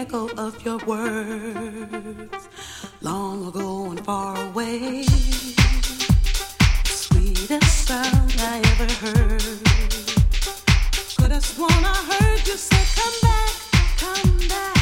echo of your words long ago and far away. Sweetest sound I ever heard. Could have sworn I heard you say, Come back, come back.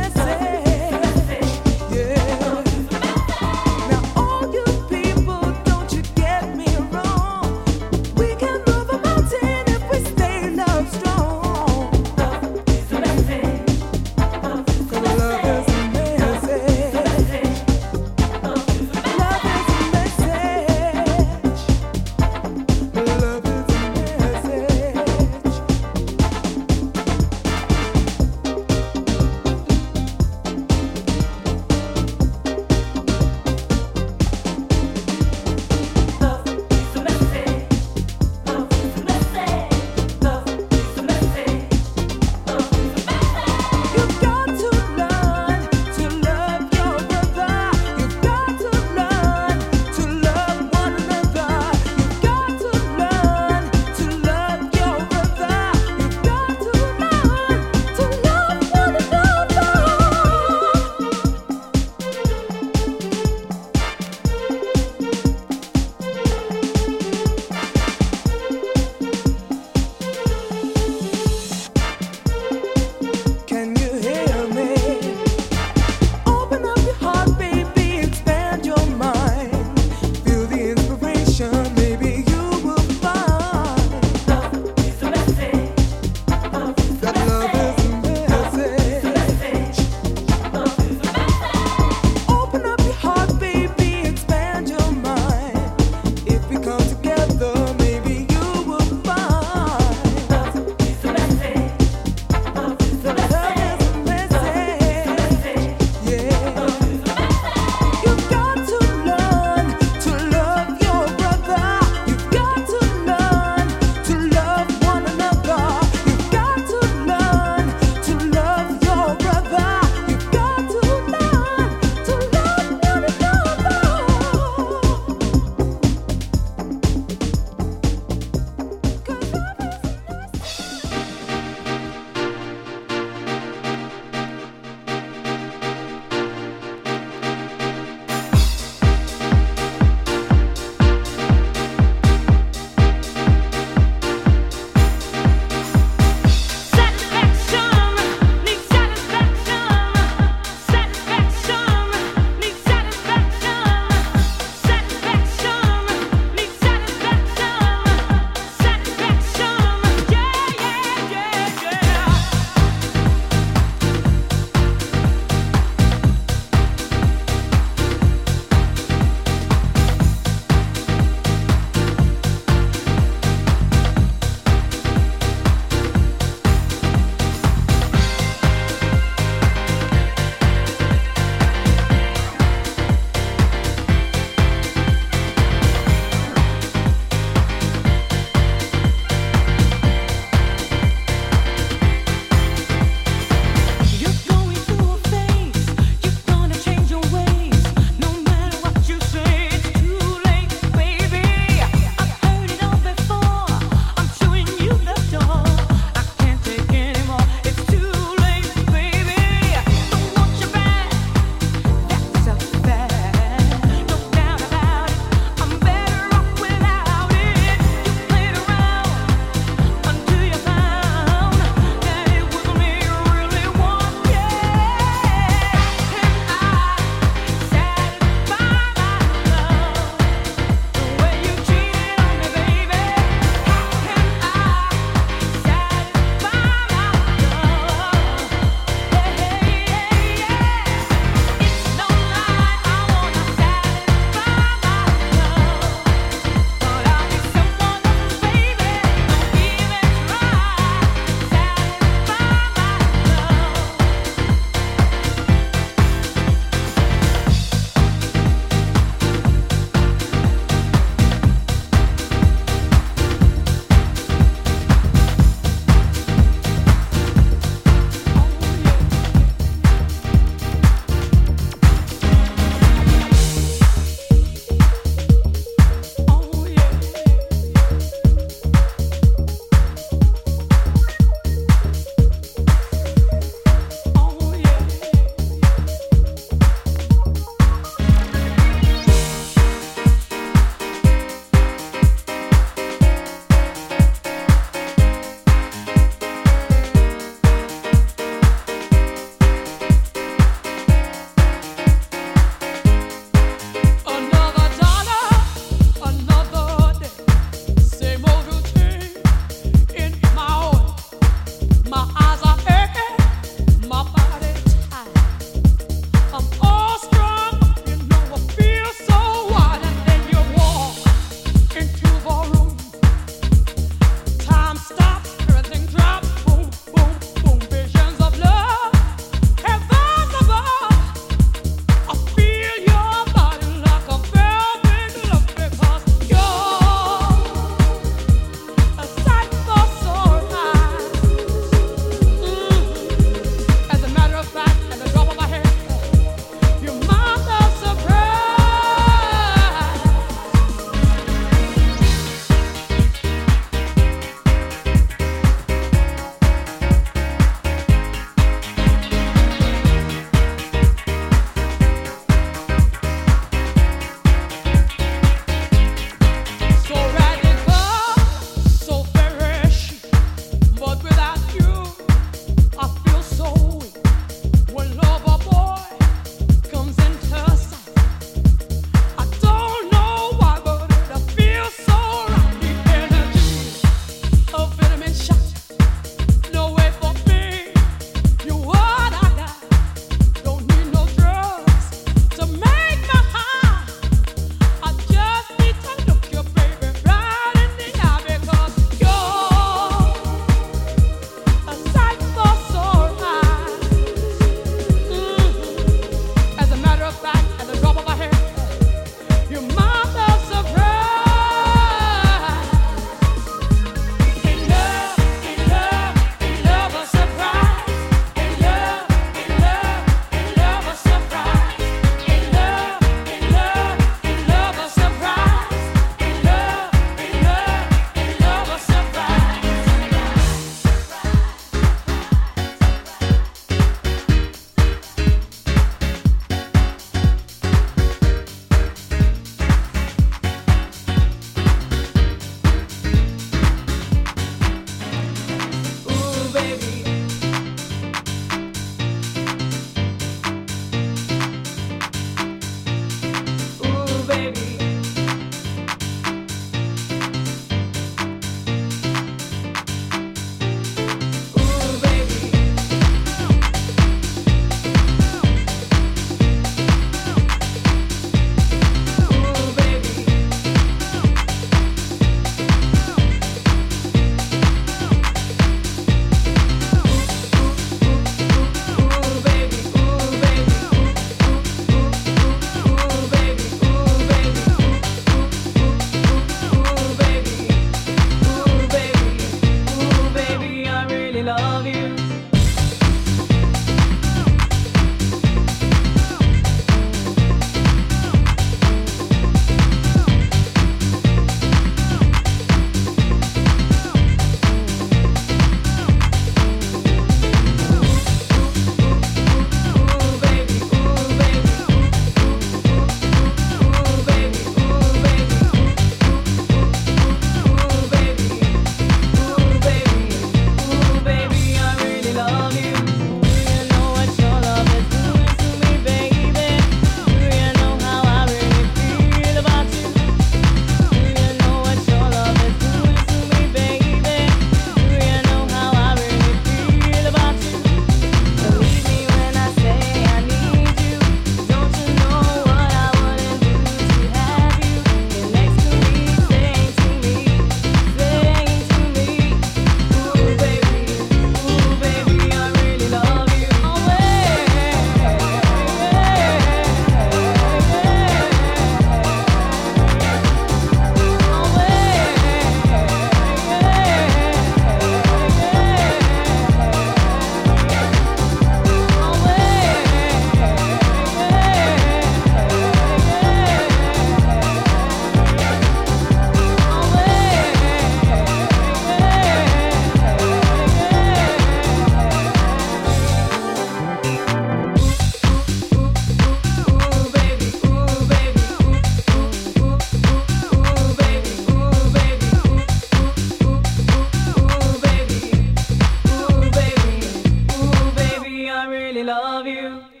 you.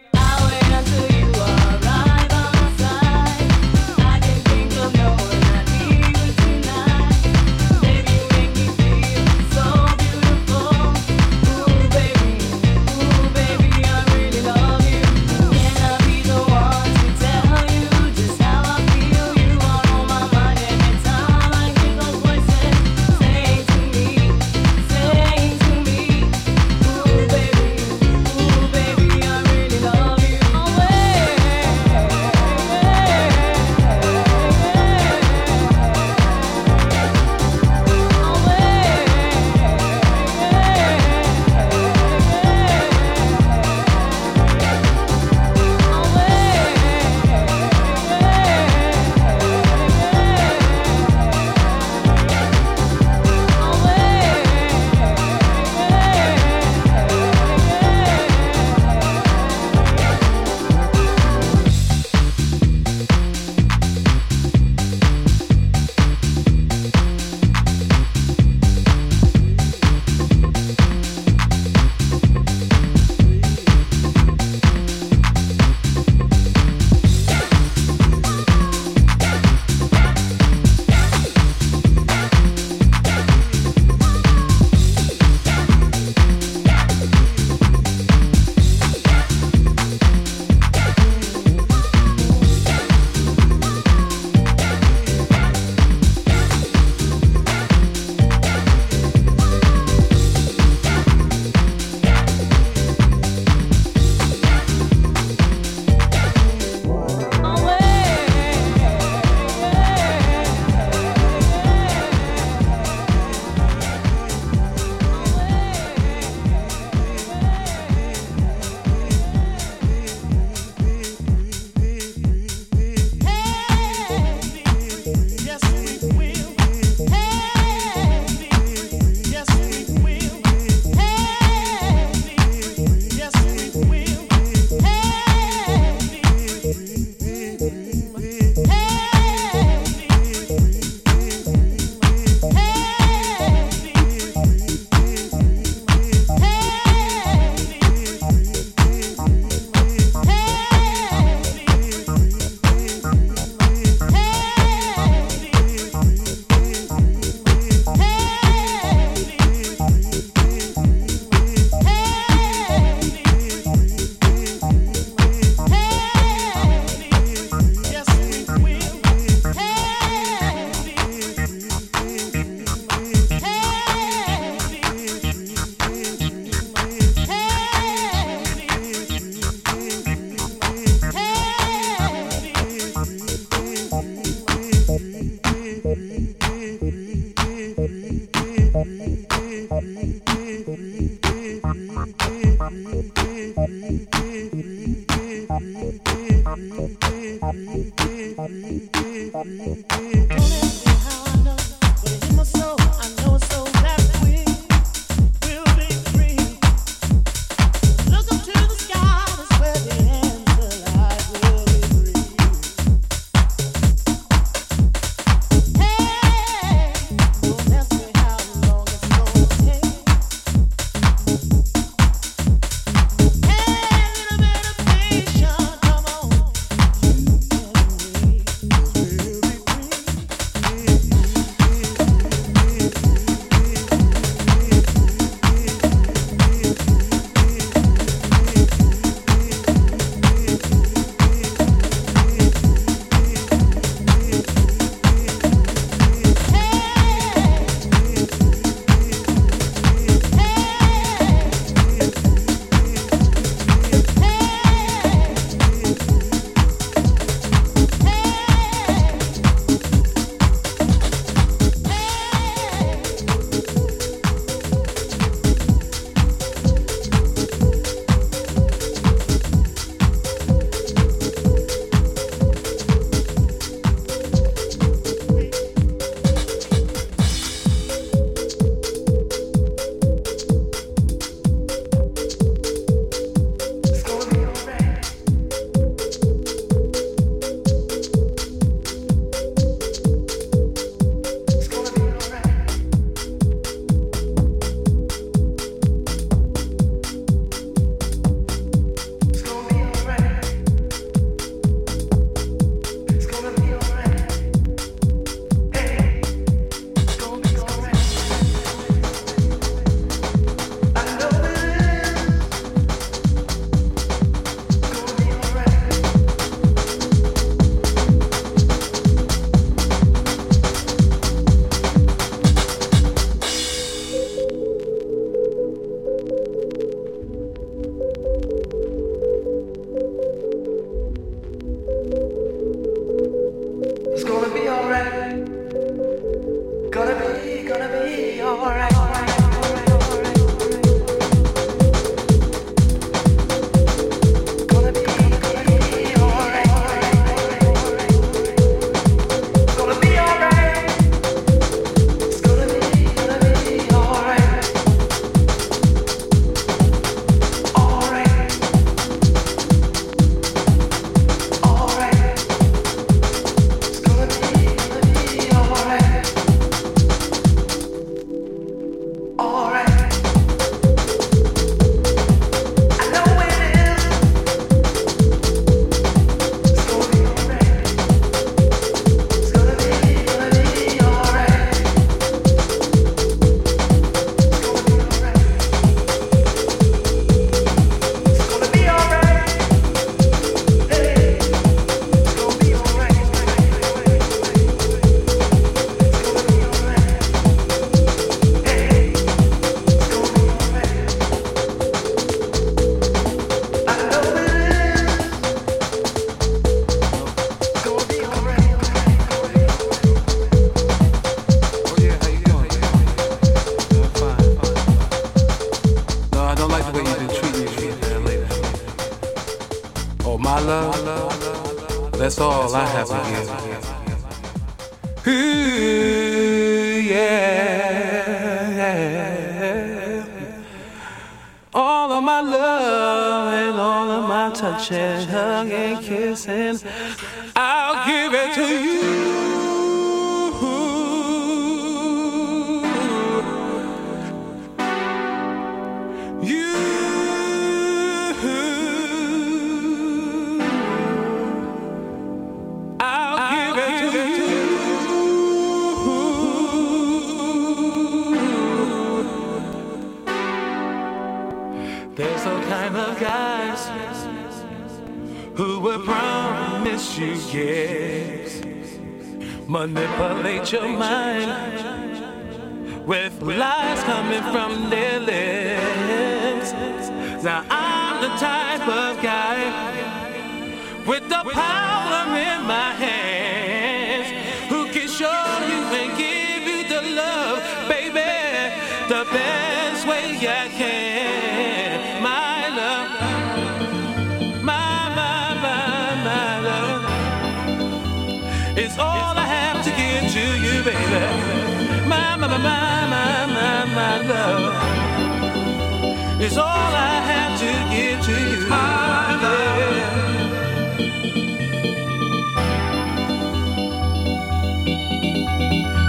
all my love and all of my touch and hugging, kissing. I'll give it to you. you get Manipulate your mind with lies coming from their lips. Now I'm the type of guy with the power in my hands who can show you and give you the love, baby, the best way I can. My, my, my, my, my, my, my love is all I have to give to you. Yeah.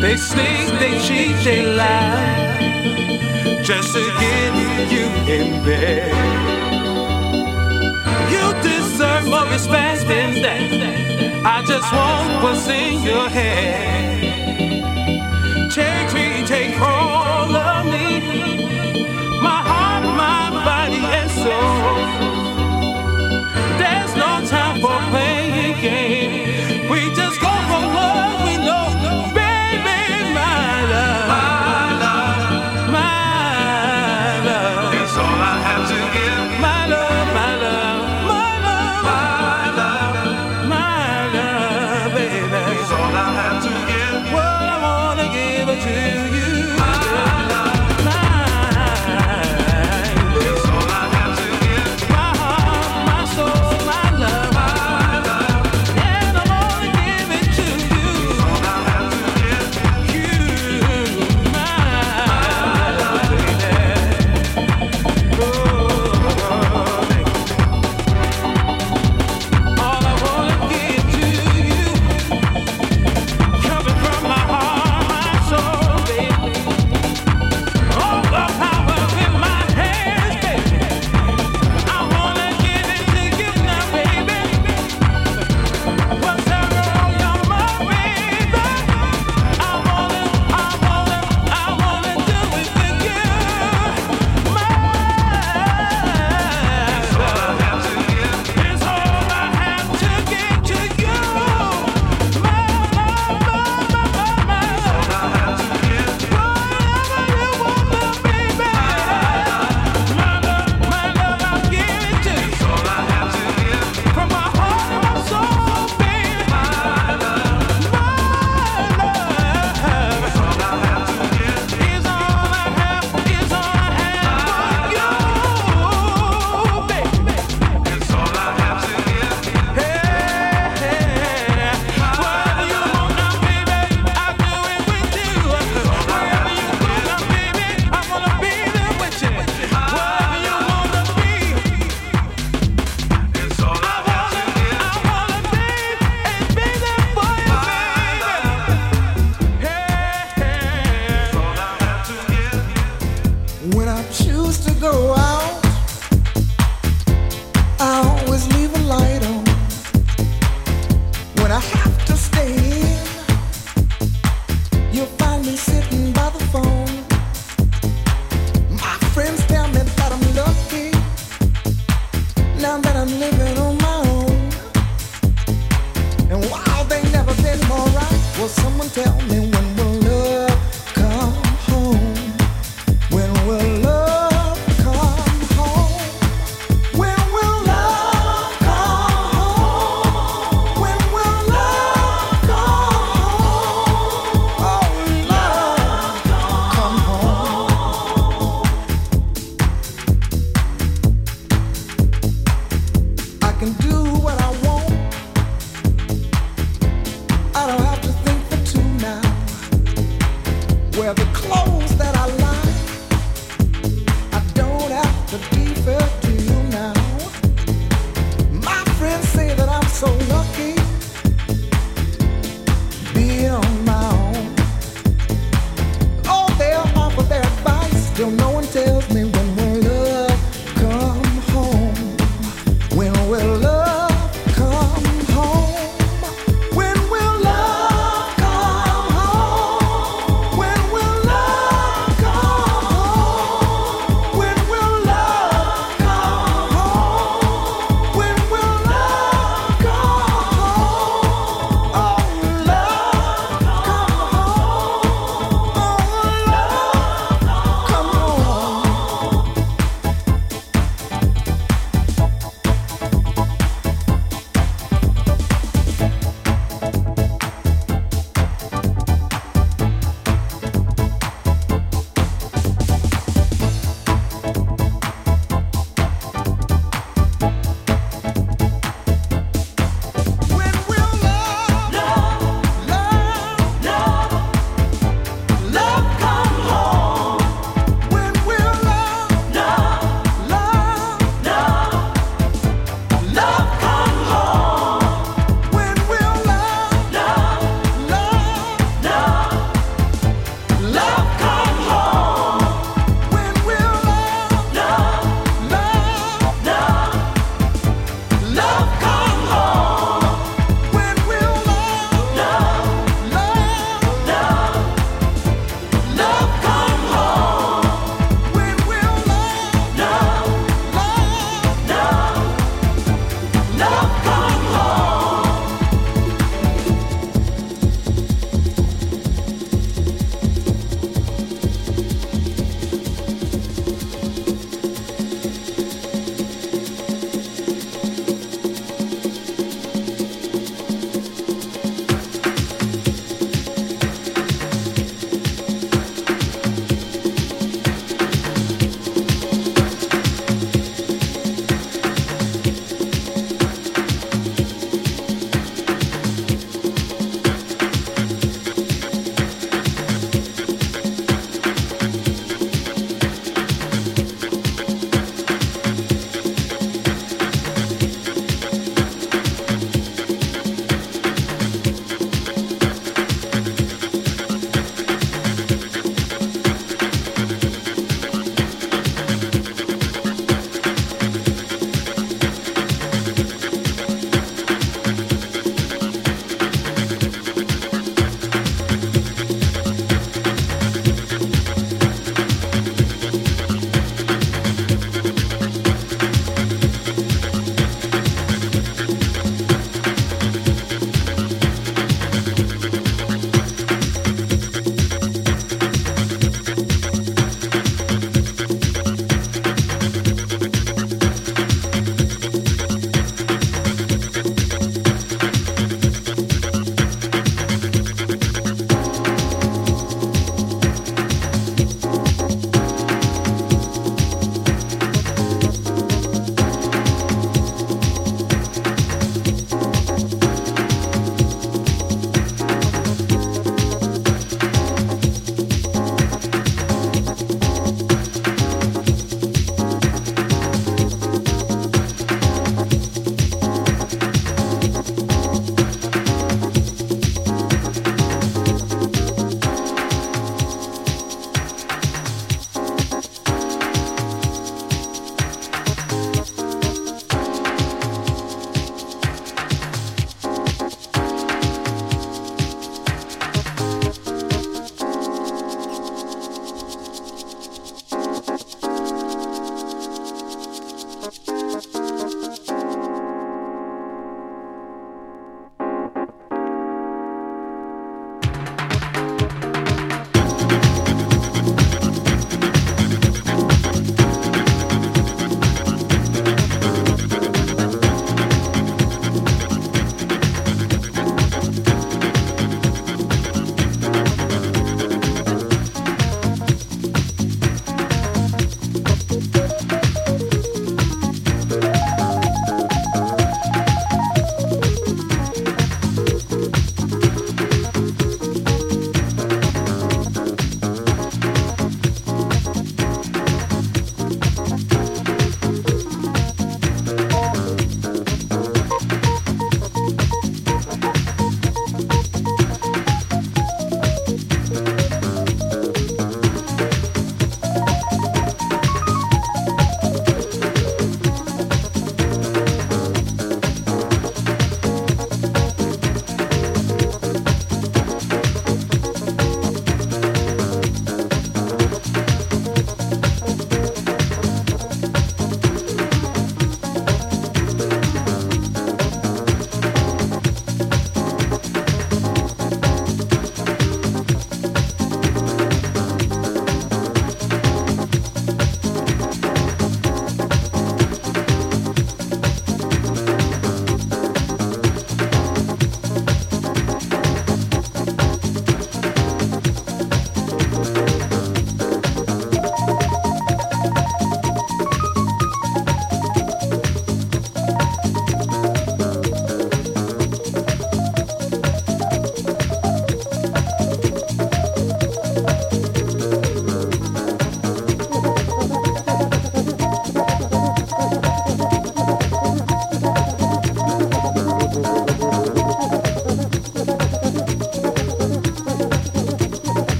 They sneak, they cheat, they lie just to get you in bed. You deserve more respect than that. I just want what's in your head. Take me, take all of me, my heart, my body, and soul. There's no time for playing games. We just go where the clothes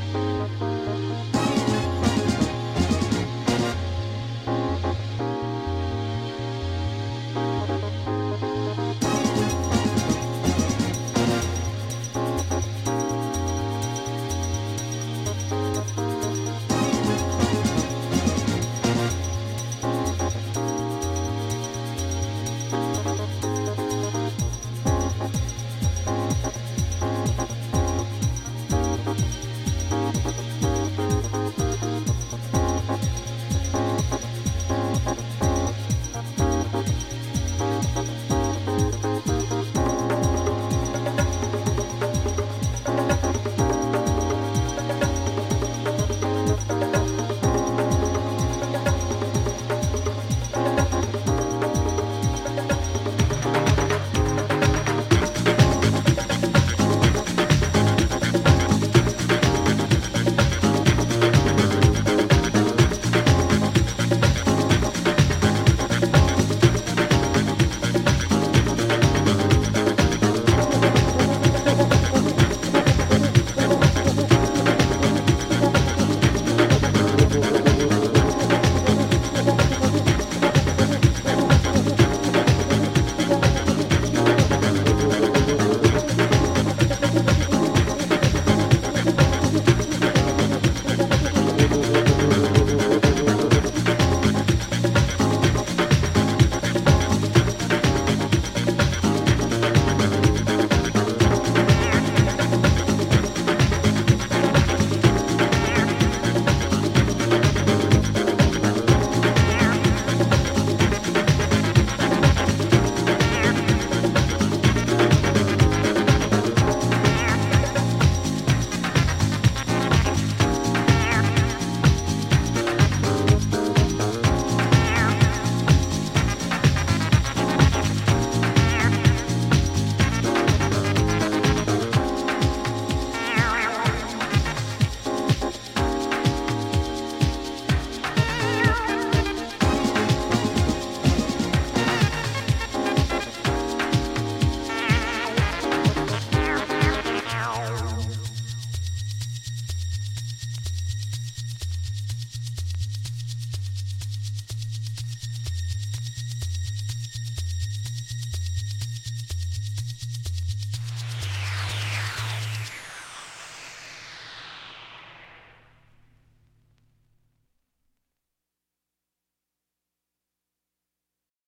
Música